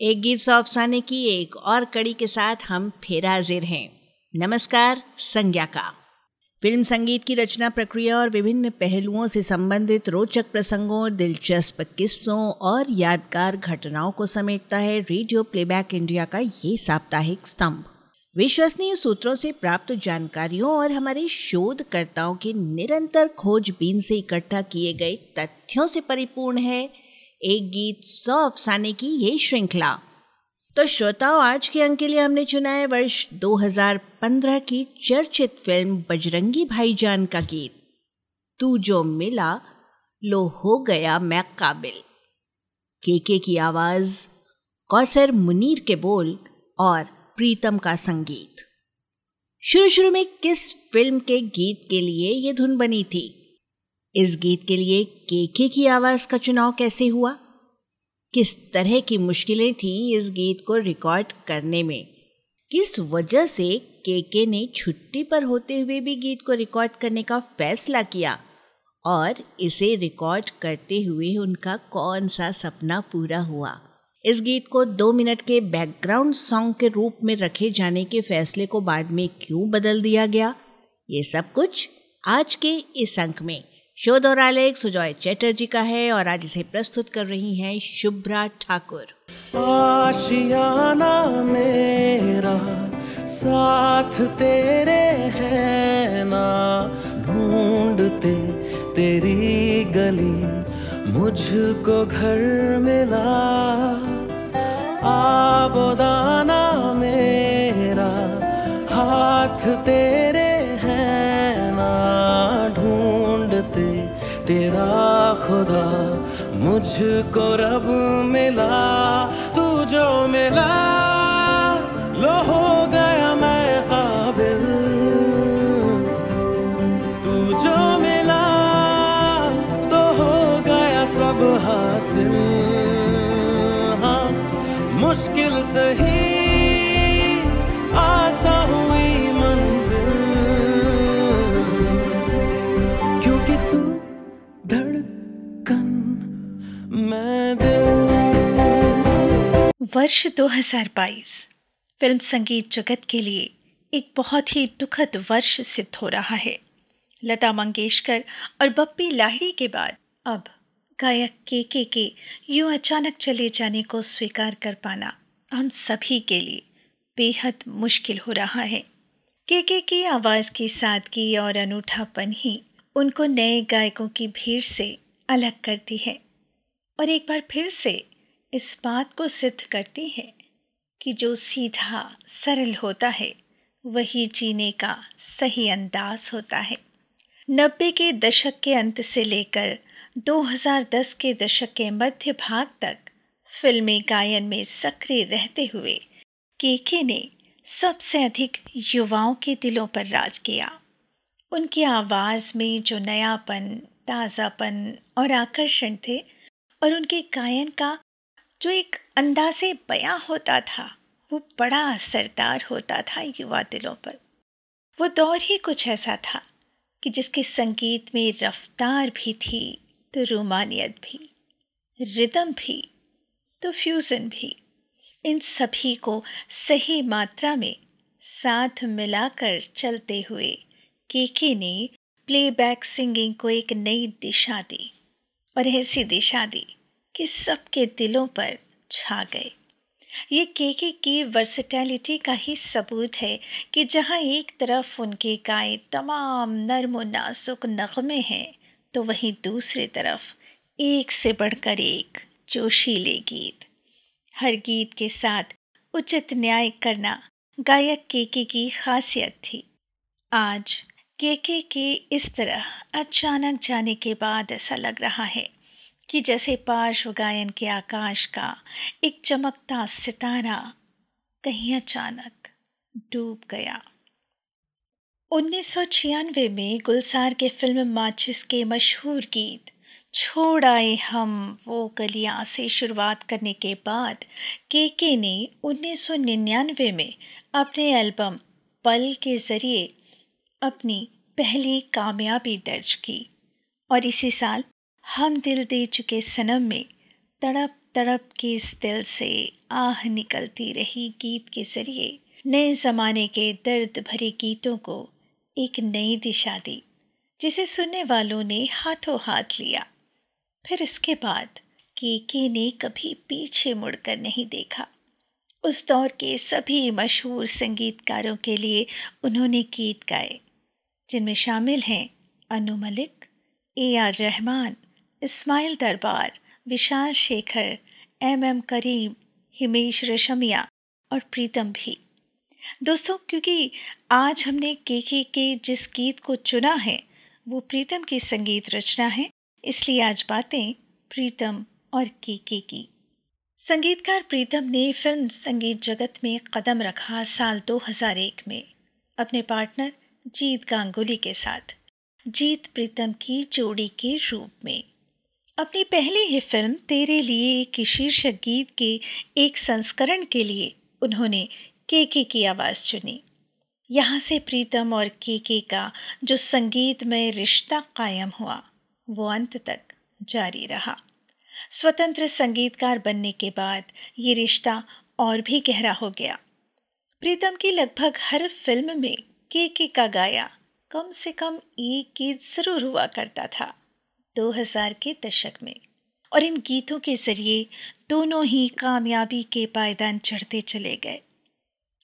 एक गीत सौ अफसाने की एक और कड़ी के साथ हम फिर हाजिर हैं। नमस्कार, संज्ञा का। फ़िल्म संगीत की रचना प्रक्रिया और विभिन्न पहलुओं से संबंधित रोचक प्रसंगों, दिलचस्प किस्सों और यादगार घटनाओं को समेटता है रेडियो प्लेबैक इंडिया का ये साप्ताहिक स्तंभ। विश्वसनीय सूत्रों से प्राप्त जानकारियों और हमारे शोधकर्ताओं की निरंतर खोजबीन से इकट्ठा किए गए तथ्यों से परिपूर्ण है एक गीत सौ अफसाने की ये श्रृंखला। तो श्रोताओं, आज के अंक के लिए हमने चुना है वर्ष 2015 की चर्चित फ़िल्म बजरंगी भाईजान का गीत। तू जो मिला, लो हो गया मैं काबिल। केके की आवाज़, कौसर मुनीर के बोल और प्रीतम का संगीत। शुरू शुरू में किस फ़िल्म के गीत के लिए ये धुन बनी थी? इस गीत के लिए केके की आवाज़ का चुनाव कैसे हुआ? किस तरह की मुश्किलें थी इस गीत को रिकॉर्ड करने में? किस वजह से केके ने छुट्टी पर होते हुए भी गीत को रिकॉर्ड करने का फैसला किया? और इसे रिकॉर्ड करते हुए उनका कौन सा सपना पूरा हुआ? इस गीत को दो मिनट के बैकग्राउंड सॉन्ग के रूप में रखे जाने के फैसले को बाद में क्यों बदल दिया गया? ये सब कुछ आज के इस अंक में। शोध और आलेख सुजॉय चैटर्जी का है और आज इसे प्रस्तुत कर रही हैं शुभ्रा ठाकुर। आशियाना मेरा, साथ तेरे है ना, ढूंढते तेरी गली, मुझको घर मिला। आबोदाना मेरा, हाथ तेरे मुझको रब मिला, तू जो मिला, लो हो गया मैं काबिल। तू जो मिला तो हो गया सब हासिल। हाँ मुश्किल सही वर्ष 2022 फ़िल्म संगीत जगत के लिए एक बहुत ही दुखद वर्ष सिद्ध हो रहा है। लता मंगेशकर और बप्पी लाहिड़ी के बाद अब गायक के के के यूँ अचानक चले जाने को स्वीकार कर पाना हम सभी के लिए बेहद मुश्किल हो रहा है। के के की आवाज़ की सादगी और अनूठापन ही उनको नए गायकों की भीड़ से अलग करती है। और एक बार फिर से इस बात को सिद्ध करती है कि जो सीधा सरल होता है, वही जीने का सही अंदाज होता है। नब्बे के दशक के अंत से लेकर 2010 के दशक के मध्य भाग तक फिल्मी गायन में सक्रिय रहते हुए केके ने सबसे अधिक युवाओं के दिलों पर राज किया। उनकी आवाज़ में जो नयापन, ताज़ापन और आकर्षण थे और उनके गायन का जो एक अंदाजे बयां होता था, वो बड़ा असरदार होता था युवा दिलों पर। वो दौर ही कुछ ऐसा था कि जिसके संगीत में रफ्तार भी थी तो रोमानियत भी, रिदम भी तो फ्यूज़न भी। इन सभी को सही मात्रा में साथ मिलाकर चलते हुए केके ने प्लेबैक सिंगिंग को एक नई दिशा दी, और ऐसी दिशा दी कि सबके दिलों पर छा गए। ये केके की वर्सटैलिटी का ही सबूत है कि जहाँ एक तरफ़ उनके गाए तमाम नर्म नाजुक नगमे हैं तो वहीं दूसरी तरफ़ एक से बढ़कर एक जोशीले गीत। हर गीत के साथ उचित न्याय करना गायक केके की खासियत थी। आज केके के इस तरह अचानक जाने के बाद ऐसा लग रहा है कि जैसे पार्श्व गायन के आकाश का एक चमकता सितारा कहीं अचानक डूब गया। उन्नीस सौ छियानवे में गुलसार के फ़िल्म माचिस के मशहूर गीत, छोड़ आए हम, वो गलियाँ से शुरुआत करने के बाद के के ने 1999 में अपने एल्बम पल के ज़रिए अपनी पहली कामयाबी दर्ज की और इसी साल हम दिल दे चुके सनम में तड़प तड़प के इस दिल से आह निकलती रही गीत के ज़रिए। नए ज़माने के दर्द भरे गीतों को एक नई दिशा दी, जिसे सुनने वालों ने हाथों हाथ लिया। फिर इसके बाद केके ने कभी पीछे मुड़कर नहीं देखा। उस दौर के सभी मशहूर संगीतकारों के लिए उन्होंने गीत गाए, जिनमें शामिल हैं Anu Malik, A R Rahman Ismail Darbar, Vishal Shekhar, M M Kareem, Himesh Reshammiya और प्रीतम भी। दोस्तों, क्योंकि आज हमने के के जिस गीत को चुना है, वो प्रीतम की संगीत रचना है, इसलिए आज बातें प्रीतम और के के। की संगीतकार प्रीतम ने फ़िल्म संगीत जगत में कदम रखा साल 2001 में, अपने पार्टनर जीत गांगुली के साथ। जीत प्रीतम की जोड़ी के रूप में। अपनी पहली ही फ़िल्म, तेरे लिए के शीर्षक गीत के एक संस्करण के लिए उन्होंने के के की आवाज़ चुनी। यहाँ से प्रीतम और के के का जो संगीतमय रिश्ता कायम हुआ, वो अंत तक जारी रहा। स्वतंत्र संगीतकार बनने के बाद ये रिश्ता और भी गहरा हो गया। प्रीतम की लगभग हर फ़िल्म में के के का गाया कम से कम एक गीत ज़रूर हुआ करता था। 2000 के दशक में। और इन गीतों के ज़रिए दोनों ही कामयाबी के पायदान चढ़ते चले गए।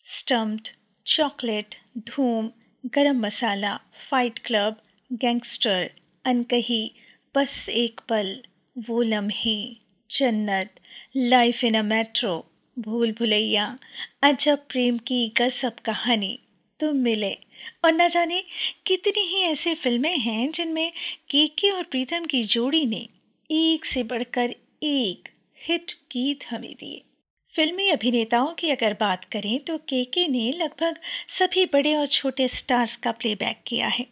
स्टम्प्ड चॉकलेट धूम गरम मसाला फाइट क्लब गैंगस्टर अनकही बस एक पल वो लम्हे जन्नत लाइफ इन अ मेट्रो भूल भुलैया अजब प्रेम की गजब कहानी तुम मिले और न जाने कितनी ही ऐसे फ़िल्में हैं जिनमें केके और प्रीतम की जोड़ी ने एक से बढ़कर एक हिट गीत हमें दिए। फिल्मी अभिनेताओं की अगर बात करें तो केके ने लगभग सभी बड़े और छोटे स्टार्स का प्लेबैक किया है।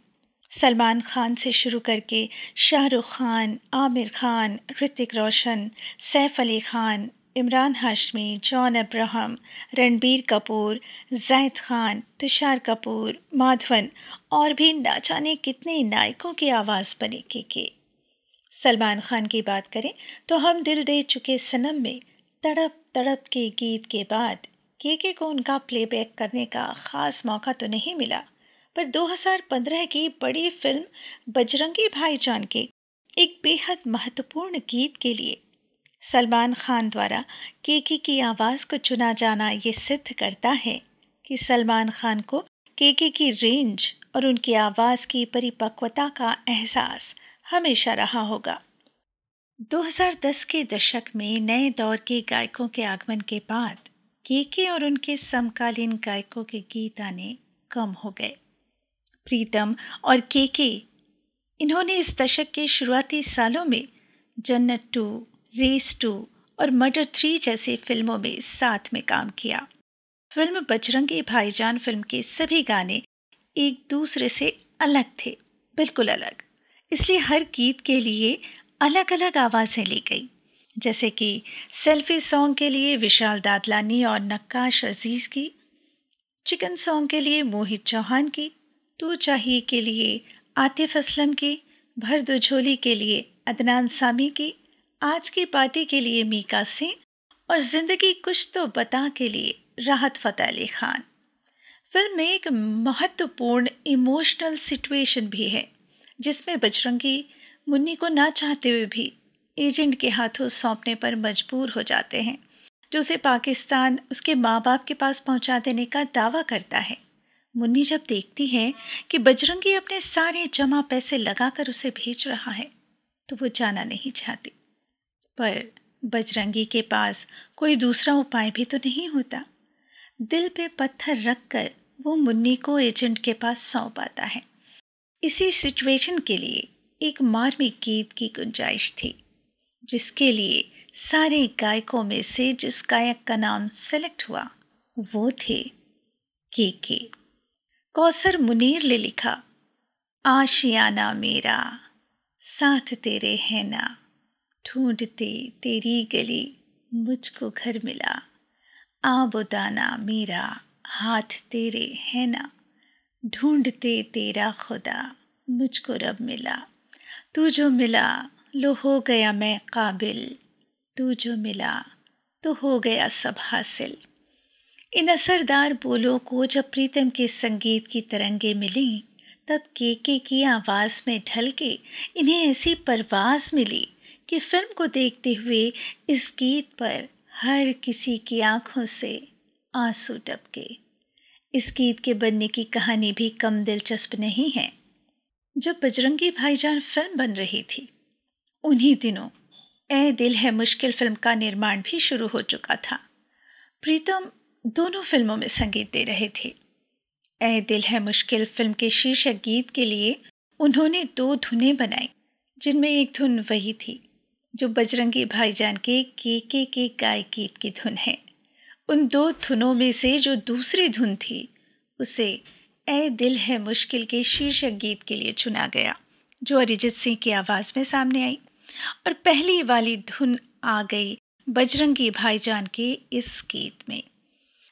सलमान खान से शुरू करके शाहरुख खान, आमिर खान, ऋतिक रोशन, सैफ अली खान इमरान हाशमी, जॉन अब्राहम, रणबीर कपूर, जैद खान, तुषार कपूर, माधवन और भी ना जाने कितने नायकों की आवाज़ बने के के सलमान खान की बात करें तो हम दिल दे चुके सनम में तड़प तड़प के गीत के बाद के के को उनका प्लेबैक करने का ख़ास मौका तो नहीं मिला, पर 2015 की बड़ी फ़िल्म बजरंगी भाईजान के एक बेहद महत्वपूर्ण गीत के लिए सलमान खान द्वारा केके की आवाज़ को चुना जाना ये सिद्ध करता है कि सलमान खान को केके की रेंज और उनकी आवाज़ की परिपक्वता का एहसास हमेशा रहा होगा। 2010 के दशक में नए दौर के गायकों के आगमन के बाद केके और उनके समकालीन गायकों के गीत आने कम हो गए। प्रीतम और केके, इन्होंने इस दशक के शुरुआती सालों में जन्नत टू रेस टू और मर्डर थ्री जैसी फ़िल्मों में साथ में काम किया। फ़िल्म बजरंगी भाईजान फ़िल्म के सभी गाने एक दूसरे से अलग थे, बिल्कुल अलग। इसलिए हर गीत के लिए अलग अलग आवाज़ें ली गई, जैसे कि सेल्फी सॉन्ग के लिए विशाल दादलानी और नक्काश अज़ीज़ की, चिकन सॉन्ग के लिए मोहित चौहान की, तू चाहिए के लिए आतिफ असलम की भर दो झोली के लिए अदनान सामी की आज की पार्टी के लिए मीका सिंह और ज़िंदगी कुछ तो बता के लिए राहत फ़तेह अली खान। फ़िल्म में एक महत्वपूर्ण इमोशनल सिचुएशन भी है, जिसमें बजरंगी मुन्नी को ना चाहते हुए भी एजेंट के हाथों सौंपने पर मजबूर हो जाते हैं, जो उसे पाकिस्तान उसके माँ बाप के पास पहुँचा देने का दावा करता है। मुन्नी जब देखती है कि बजरंगी अपने सारे जमा पैसे लगाकर उसे भेज रहा है तो वो जाना नहीं चाहती। पर बजरंगी के पास कोई दूसरा उपाय भी तो नहीं होता। दिल पे पत्थर रख कर वो मुन्नी को एजेंट के पास सौंप आता है। इसी सिचुएशन के लिए एक मार्मिक गीत की गुंजाइश थी, जिसके लिए सारे गायकों में से जिस गायक का नाम सेलेक्ट हुआ, वो थे के के कौसर मुनीर ने लिखा, आशियाना मेरा, साथ तेरे है ना। ढूंढते तेरी गली मुझको घर मिला। आबुदाना मेरा, हाथ तेरे है ना। ढूंढते तेरा खुदा, मुझको रब मिला। तू जो मिला, लो हो गया मैं काबिल। तू जो मिला तो हो गया सब हासिल। इन असरदार बोलों को जब प्रीतम के संगीत की तरंगे मिली, तब केके की आवाज़ में ढल के इन्हें ऐसी परवाज मिली। कि फ़िल्म को देखते हुए इस गीत पर हर किसी की आँखों से आँसू टपके। इस गीत के बनने की कहानी भी कम दिलचस्प नहीं है। जब बजरंगी भाईजान फ़िल्म बन रही थी, उन्हीं दिनों ए दिल है मुश्किल फ़िल्म का निर्माण भी शुरू हो चुका था। प्रीतम दोनों फ़िल्मों में संगीत दे रहे थे। ए दिल है मुश्किल फ़िल्म के शीर्षक गीत के लिए उन्होंने दो धुनें बनाई, जिनमें एक धुन वही थी जो बजरंगी भाईजान के के के के गाय गीत की धुन है। उन दो धुनों में से जो दूसरी धुन थी, उसे ए दिल है मुश्किल के शीर्षक गीत के लिए चुना गया, जो अरिजीत सिंह की आवाज़ में सामने आई। और पहली वाली धुन आ गई बजरंगी भाईजान के इस गीत में।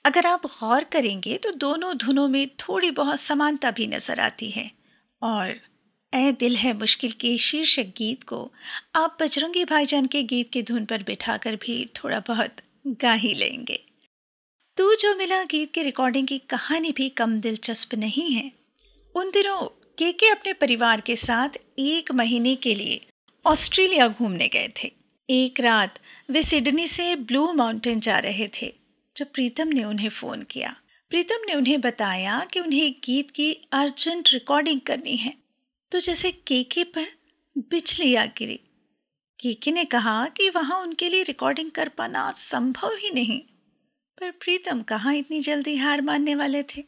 अगर आप गौर करेंगे तो दोनों धुनों में थोड़ी बहुत समानता भी नज़र आती है, और ए दिल है मुश्किल के शीर्षक गीत को। आप बजरंगी भाईजान के गीत की धुन पर बिठाकर भी थोड़ा बहुत गा ही लेंगे। तू जो मिला गीत की रिकॉर्डिंग की कहानी भी कम दिलचस्प नहीं है। उन दिनों के के अपने परिवार के साथ एक महीने के लिए ऑस्ट्रेलिया घूमने गए थे। एक रात वे सिडनी से ब्लू माउंटेन जा रहे थे, जब प्रीतम ने उन्हें फ़ोन किया। प्रीतम ने उन्हें बताया कि उन्हें गीत की अर्जेंट रिकॉर्डिंग करनी है। तो जैसे केके पर बिजली आ गिरी। केके ने कहा कि वहाँ उनके लिए रिकॉर्डिंग कर पाना संभव ही नहीं। पर प्रीतम कहाँ इतनी जल्दी हार मानने वाले थे?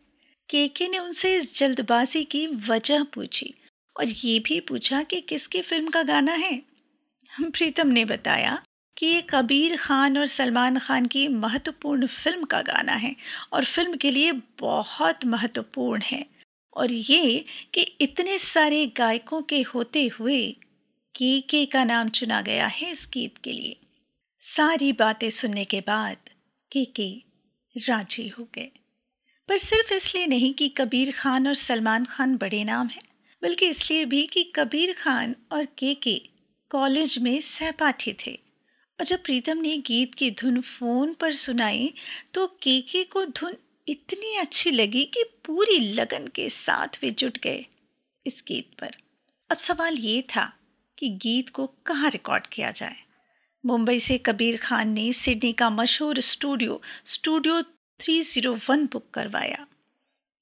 केके ने उनसे इस जल्दबाजी की वजह पूछी और ये भी पूछा कि किसकी फ़िल्म का गाना है। प्रीतम ने बताया कि ये कबीर खान और सलमान खान की महत्वपूर्ण फ़िल्म का गाना है और फ़िल्म के लिए बहुत महत्वपूर्ण है। और ये कि इतने सारे गायकों के होते हुए के के का नाम चुना गया है इस गीत के लिए। सारी बातें सुनने के बाद के के राज़ी हो गए। पर सिर्फ़ इसलिए नहीं कि कबीर खान और सलमान खान बड़े नाम हैं, बल्कि इसलिए भी कि कबीर खान और के के कॉलेज में सहपाठी थे। और जब प्रीतम ने गीत की धुन फ़ोन पर सुनाई तो के के को धुन इतनी अच्छी लगी कि पूरी लगन के साथ वे जुट गए इस गीत पर। अब सवाल ये था कि गीत को कहाँ रिकॉर्ड किया जाए? मुंबई से कबीर खान ने सिडनी का मशहूर स्टूडियो स्टूडियो 301 बुक करवाया।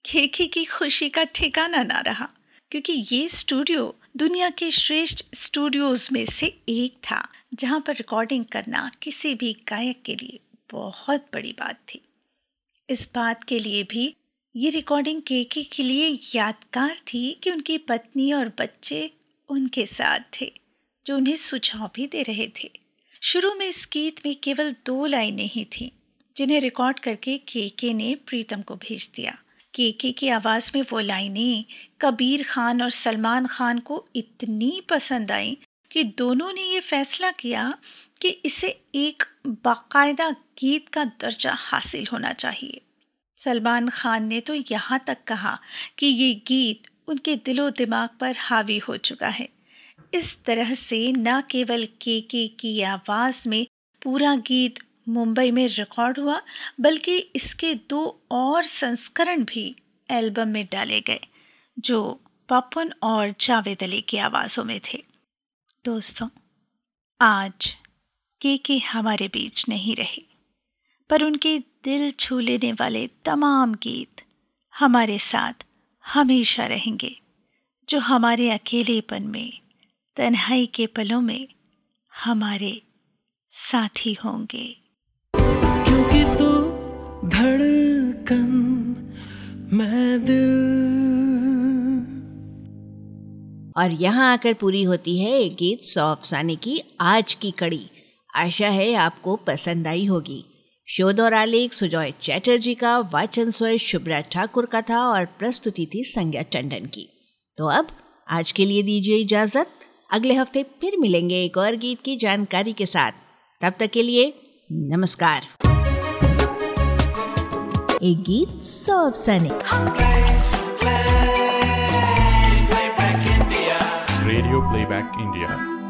खेखी की खुशी का ठिकाना ना रहा, क्योंकि ये स्टूडियो दुनिया के श्रेष्ठ स्टूडियोज में से एक था, जहाँ पर रिकॉर्डिंग करना किसी भी गायक के लिए बहुत बड़ी बात थी। इस बात के लिए भी ये रिकॉर्डिंग केके के लिए यादगार थी कि उनकी पत्नी और बच्चे उनके साथ थे, जो उन्हें सुझाव भी दे रहे थे। शुरू में इस गीत में केवल दो लाइनें ही थीं, जिन्हें रिकॉर्ड करके के के ने प्रीतम को भेज दिया। के के की आवाज़ में वो लाइनें कबीर खान और सलमान खान को इतनी पसंद आई कि दोनों ने ये फैसला किया कि इसे एक बाकायदा गीत का दर्जा हासिल होना चाहिए। सलमान खान ने तो यहाँ तक कहा कि ये गीत उनके दिलो दिमाग पर हावी हो चुका है। इस तरह से न केवल के के की आवाज़ में पूरा गीत मुंबई में रिकॉर्ड हुआ, बल्कि इसके दो और संस्करण भी एल्बम में डाले गए, जो पपन और जावेद अली की आवाज़ों में थे। दोस्तों, आज के के हमारे बीच नहीं रहे पर उनके दिल छू लेने वाले तमाम गीत हमारे साथ हमेशा रहेंगे जो हमारे अकेलेपन में तन्हाई के पलों में हमारे साथी होंगे। क्योंकि तू धड़कन मैं दिल। और यहाँ आकर पूरी होती है एक गीत सौ अफसाने की आज की कड़ी। आशा है आपको पसंद आई होगी। शोध और आलेख सुजॉय चैटर्जी का वाचन स्वय शुभ्रा ठाकुर का था और प्रस्तुति थी संज्ञा टंडन की। तो अब आज के लिए दीजिए इजाज़त। अगले हफ़्ते फिर मिलेंगे एक और गीत की जानकारी के साथ। तब तक के लिए नमस्कार। एक गीत सौ अफसाने। Radio Playback India.